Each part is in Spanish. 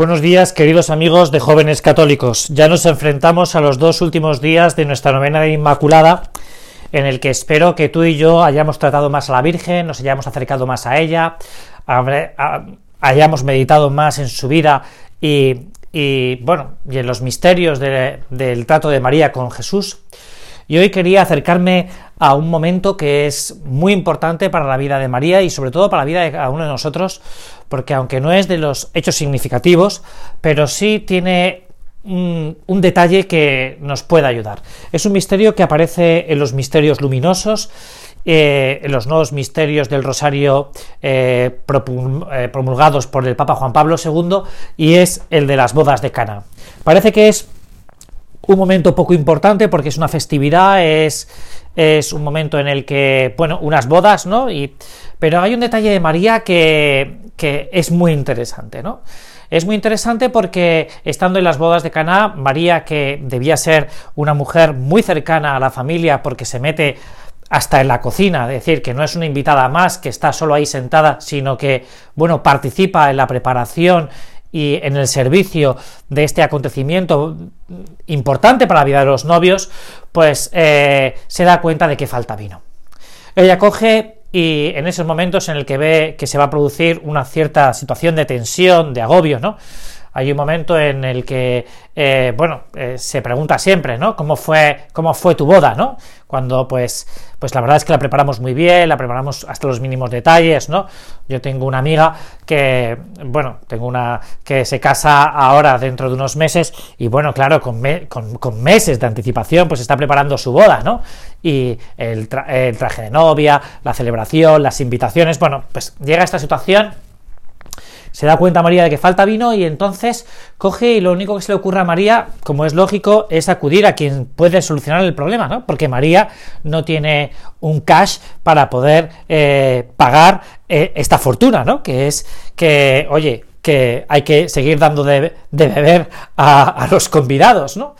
Buenos días, queridos amigos de jóvenes católicos. Ya nos enfrentamos a los dos últimos días de nuestra novena de Inmaculada, en el que espero que tú y yo hayamos tratado más a la Virgen, nos hayamos acercado más a ella, hayamos meditado más en su vida y, bueno, y en los misterios del trato de María con Jesús. Y hoy quería acercarme a un momento que es muy importante para la vida de María y sobre todo para la vida de cada uno de nosotros, porque aunque no es de los hechos significativos, pero sí tiene un, detalle que nos puede ayudar. Es un misterio que aparece en los misterios luminosos, eh, en los nuevos misterios del Rosario eh, eh, promulgados por el Papa Juan Pablo II, y es el de las bodas de Cana. Parece que es un momento poco importante porque es una festividad, es, es un momento en el que, bueno, unas bodas, ¿no? Y, pero hay un detalle de María que, que es muy interesante, ¿no? Es muy interesante porque estando en las bodas de Caná, María, que debía ser una mujer muy cercana a la familia porque se mete hasta en la cocina, es decir, que no es una invitada más que está solo ahí sentada, sino que, bueno, participa en la preparación y en el servicio de este acontecimiento importante para la vida de los novios, pues eh, se da cuenta de que falta vino. Ella coge y en esos momentos en el que ve que se va a producir una cierta situación de tensión, de agobio, ¿no? Hay un momento en el que, eh, bueno, eh, se pregunta siempre, ¿no? ¿Cómo fue, cómo fue tu boda, ¿no? Cuando, pues, pues la verdad es que la preparamos muy bien, la preparamos hasta los mínimos detalles, ¿no? Yo tengo una amiga que, bueno, tengo una que se casa ahora dentro de unos meses y, bueno, claro, con, con, meses de anticipación, pues está preparando su boda, ¿no? Y el, el traje de novia, la celebración, las invitaciones, bueno, pues llega esta situación se da cuenta María de que falta vino y entonces coge y lo único que se le ocurre a María, como es lógico, es acudir a quien puede solucionar el problema, ¿no? Porque María no tiene un cash para poder eh, pagar eh, esta fortuna, ¿no? Que es que, oye, que hay que seguir dando de, beber a, los convidados, ¿no?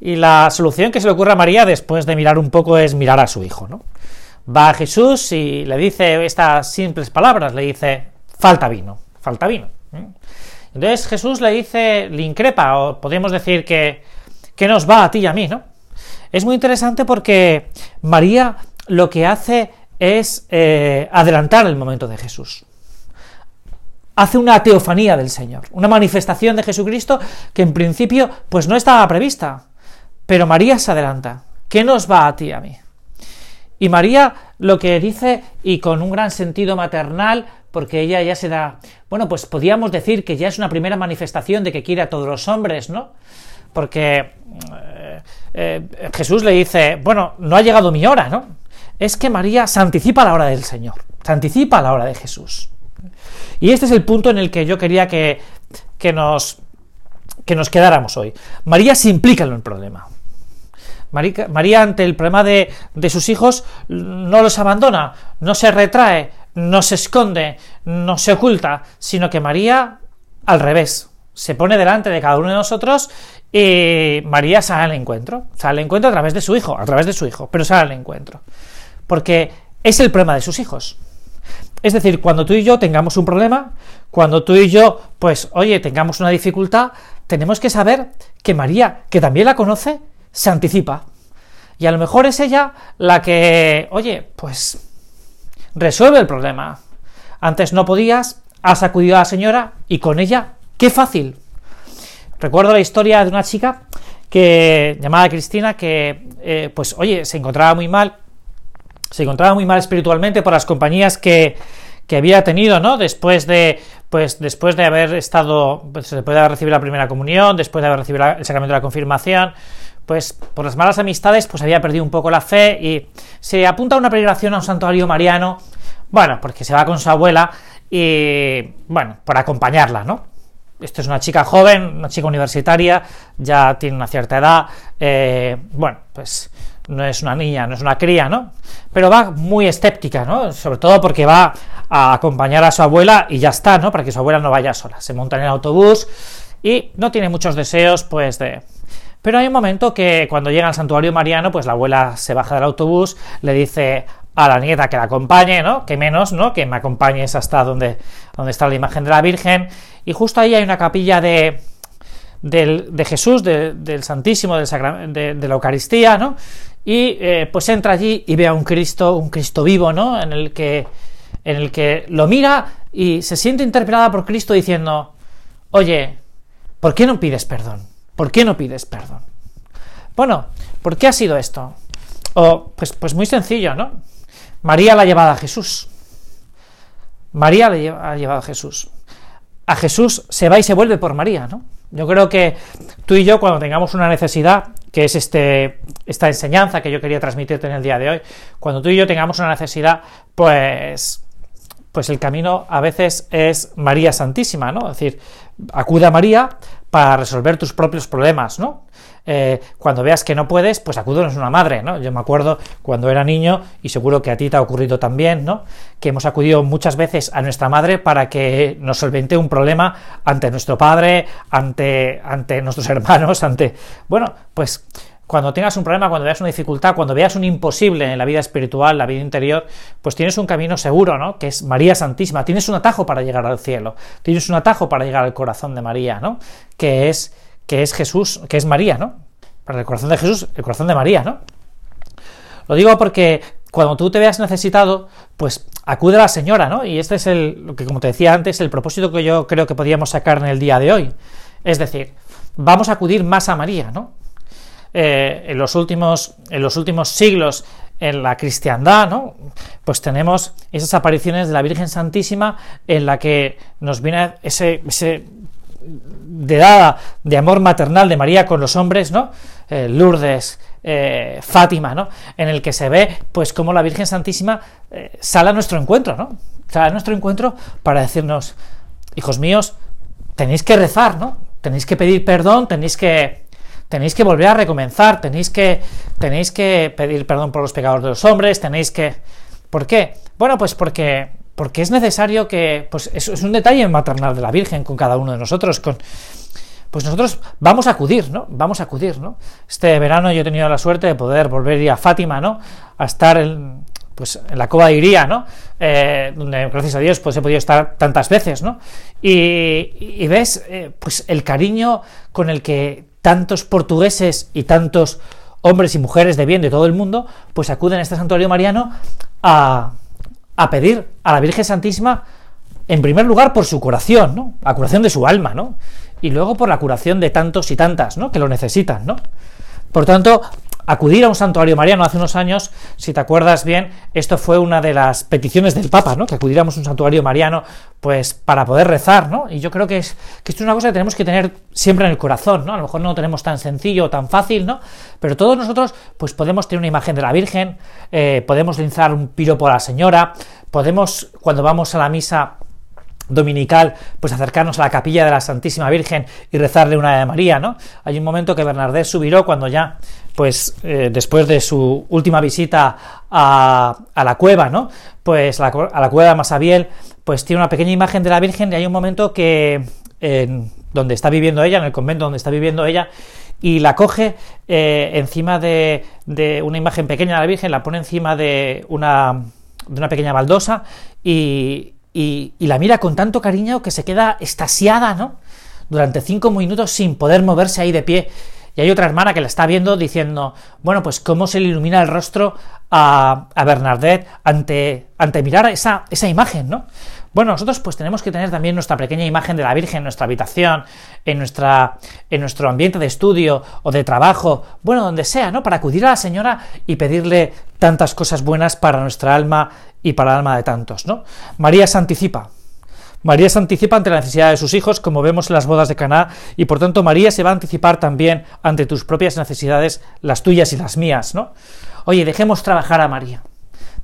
Y la solución que se le ocurre a María después de mirar un poco es mirar a su hijo, ¿no? Va a Jesús y le dice estas simples palabras, le dice, falta vino falta vino. Entonces Jesús le dice, le increpa, o podemos decir que, que nos va a ti y a mí, ¿no? Es muy interesante porque María lo que hace es eh, adelantar el momento de Jesús. Hace una teofanía del Señor, una manifestación de Jesucristo que en principio pues no estaba prevista, pero María se adelanta. ¿Qué nos va a ti y a mí? Y María lo que dice, y con un gran sentido maternal, porque ella ya se da, bueno, pues podríamos decir que ya es una primera manifestación de que quiere a todos los hombres, ¿no? Porque eh, eh, Jesús le dice, bueno, no ha llegado mi hora, ¿no? Es que María se anticipa a la hora del Señor, se anticipa a la hora de Jesús. Y este es el punto en el que yo quería que, que nos, que nos quedáramos hoy. María se implica en el problema. María, ante el problema de, de sus hijos no los abandona, no se retrae, no se esconde, no se oculta, sino que María, al revés, se pone delante de cada uno de nosotros y María sale al encuentro, sale al encuentro a través de su hijo, a través de su hijo, pero sale al encuentro. Porque es el problema de sus hijos. Es decir, cuando tú y yo tengamos un problema, cuando tú y yo, pues, oye, tengamos una dificultad, tenemos que saber que María, que también la conoce, se anticipa. Y a lo mejor es ella la que, oye, pues resuelve el problema. Antes no podías, has acudido a la señora y con ella, qué fácil. Recuerdo la historia de una chica que llamada Cristina que, eh, pues, oye, se encontraba muy mal, se encontraba muy mal espiritualmente por las compañías que, que había tenido, ¿no? Después de, pues, después de haber estado, pues, después de haber recibido la primera comunión, después de haber recibido el sacramento de la confirmación, pues por las malas amistades, pues había perdido un poco la fe y se apunta a una peregrinación a un santuario mariano, bueno, porque se va con su abuela y, bueno, por acompañarla, ¿no? Esto es una chica joven, una chica universitaria, ya tiene una cierta edad, eh, bueno, pues no es una niña, no es una cría, ¿no? Pero va muy escéptica, ¿no? Sobre todo porque va a acompañar a su abuela y ya está, ¿no? Para que su abuela no vaya sola. Se monta en el autobús y no tiene muchos deseos, pues, de, pero hay un momento que cuando llega al santuario mariano, pues la abuela se baja del autobús, le dice a la nieta que la acompañe, ¿no? Que menos, ¿no? Que me acompañes hasta donde, donde está la imagen de la Virgen. Y justo ahí hay una capilla de, de Jesús, del Santísimo, del de, de, la Eucaristía, ¿no? Y eh, pues entra allí y ve a un Cristo, un Cristo vivo, ¿no? En el que, en el que lo mira y se siente interpelada por Cristo diciendo, oye, ¿por qué no pides perdón? ¿Por qué no pides perdón? Bueno, ¿por qué ha sido esto? Pues, pues muy sencillo, ¿no? María la ha llevado a Jesús. María la ha llevado a Jesús. A Jesús se va y se vuelve por María, ¿no? Yo creo que tú y yo, cuando tengamos una necesidad, que es este, esta enseñanza que yo quería transmitirte en el día de hoy, cuando tú y yo tengamos una necesidad, pues, pues el camino a veces es María Santísima, ¿no? Es decir, acude a María para resolver tus propios problemas, ¿no? Eh, cuando veas que no puedes, pues acúdenos a una madre, ¿no? Yo me acuerdo cuando era niño, y seguro que a ti te ha ocurrido también, ¿no? Que hemos acudido muchas veces a nuestra madre para que nos solvente un problema ante nuestro padre, ante, ante nuestros hermanos, ante... Bueno, pues cuando tengas un problema, cuando veas una dificultad, cuando veas un imposible en la vida espiritual, la vida interior, pues tienes un camino seguro, ¿no? Que es María Santísima. Tienes un atajo para llegar al cielo. Tienes un atajo para llegar al corazón de María, ¿no? Que es, que es Jesús, que es María, ¿no? Para el corazón de Jesús, el corazón de María, ¿no? Lo digo porque cuando tú te veas necesitado, pues acude a la señora, ¿no? Y este es el, lo que como te decía antes, el propósito que yo creo que podríamos sacar en el día de hoy. Es decir, vamos a acudir más a María, ¿no? Eh, en, los últimos, en los últimos siglos en la cristiandad, ¿no? Pues tenemos esas apariciones de la Virgen Santísima en la que nos viene ese, ese de dada de amor maternal de María con los hombres, ¿no? Eh, Lourdes, eh, Fátima, ¿no? En el que se ve, pues, cómo la Virgen Santísima sale a nuestro encuentro, ¿no? Sale a nuestro encuentro para decirnos, hijos míos, tenéis que rezar, ¿no? Tenéis que pedir perdón, tenéis que tenéis que volver a recomenzar, tenéis que, tenéis que pedir perdón por los pecados de los hombres, tenéis que... ¿Por qué? Bueno, pues porque, porque es necesario que... Pues eso es un detalle maternal de la Virgen con cada uno de nosotros, con... Pues nosotros vamos a acudir, ¿no? Vamos a acudir, ¿no? Este verano yo he tenido la suerte de poder volver a ir a Fátima, ¿no? A estar en, pues en la Cova de Iría, ¿no? Eh, donde gracias a Dios pues he podido estar tantas veces, ¿no? Y, ves eh, pues el cariño con el que tantos portugueses y tantos hombres y mujeres de bien de todo el mundo, pues acuden a este santuario mariano a, a pedir a la Virgen Santísima, en primer lugar, por su curación, ¿no? La curación de su alma, ¿no? Y luego por la curación de tantos y tantas, ¿no? Que lo necesitan, ¿no? Por tanto, acudir a un santuario mariano hace unos años, si te acuerdas bien, esto fue una de las peticiones del Papa, ¿no? Que acudiéramos a un santuario mariano, pues para poder rezar, ¿no? Y yo creo que es que esto es una cosa que tenemos que tener siempre en el corazón, ¿no? A lo mejor no lo tenemos tan sencillo o tan fácil, ¿no? Pero todos nosotros, pues podemos tener una imagen de la Virgen, eh, podemos lanzar un piropo a la Señora, podemos, cuando vamos a la misa, dominical, pues acercarnos a la capilla de la Santísima Virgen y rezarle una de María, ¿no? Hay un momento que Bernardés subiró cuando ya, pues eh, después de su última visita a, la cueva, ¿no? Pues a la cueva de Masabiel, pues tiene una pequeña imagen de la Virgen y hay un momento que, donde está viviendo ella, en el convento donde está viviendo ella, y la coge eh, encima de, de, una imagen pequeña de la Virgen, la pone encima de una, de una pequeña baldosa y, y, la mira con tanto cariño que se queda estasiada, ¿no? Durante cinco minutos sin poder moverse ahí de pie. Y hay otra hermana que la está viendo diciendo, bueno, pues cómo se le ilumina el rostro a, a Bernadette ante, ante mirar esa, esa imagen, ¿no? Bueno, nosotros pues tenemos que tener también nuestra pequeña imagen de la Virgen en nuestra habitación, en, nuestra, en nuestro ambiente de estudio o de trabajo, bueno, donde sea, ¿no? Para acudir a la Señora y pedirle tantas cosas buenas para nuestra alma y para el alma de tantos, ¿no? María se anticipa. María se anticipa ante la necesidad de sus hijos, como vemos en las bodas de Caná, y por tanto María se va a anticipar también ante tus propias necesidades, las tuyas y las mías, ¿no? Oye, dejemos trabajar a María.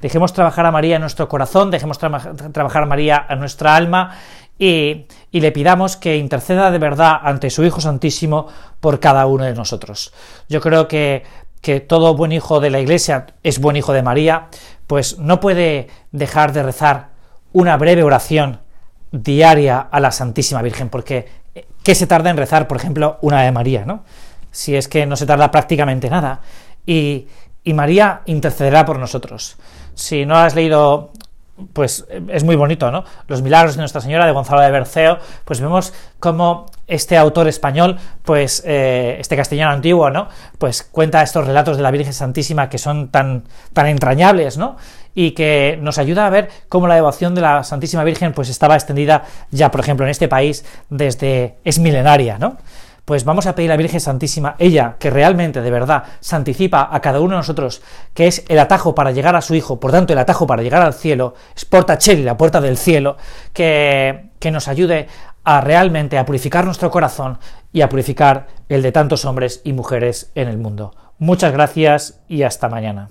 Dejemos trabajar a María en nuestro corazón, dejemos trabajar a María en nuestra alma y, le pidamos que interceda de verdad ante su Hijo Santísimo por cada uno de nosotros. Yo creo que, que todo buen hijo de la Iglesia es buen hijo de María, pues no puede dejar de rezar una breve oración diaria a la Santísima Virgen, porque ¿qué se tarda en rezar, por ejemplo, una de María, ¿no? Si es que no se tarda prácticamente nada. Y María intercederá por nosotros. Si no has leído pues es muy bonito, ¿no? Los milagros de Nuestra Señora de Gonzalo de Berceo, pues vemos cómo este autor español, pues eh, este castellano antiguo, ¿no? Pues cuenta estos relatos de la Virgen Santísima que son tan, tan entrañables, ¿no? Y que nos ayuda a ver cómo la devoción de la Santísima Virgen, pues estaba extendida ya, por ejemplo, en este país desde es milenaria, ¿no? Pues vamos a pedir a la Virgen Santísima, ella que realmente, de verdad, santicipa a cada uno de nosotros, que es el atajo para llegar a su Hijo, por tanto el atajo para llegar al cielo, es porta cheli, la puerta del cielo, que, que nos ayude a realmente a purificar nuestro corazón y a purificar el de tantos hombres y mujeres en el mundo. Muchas gracias y hasta mañana.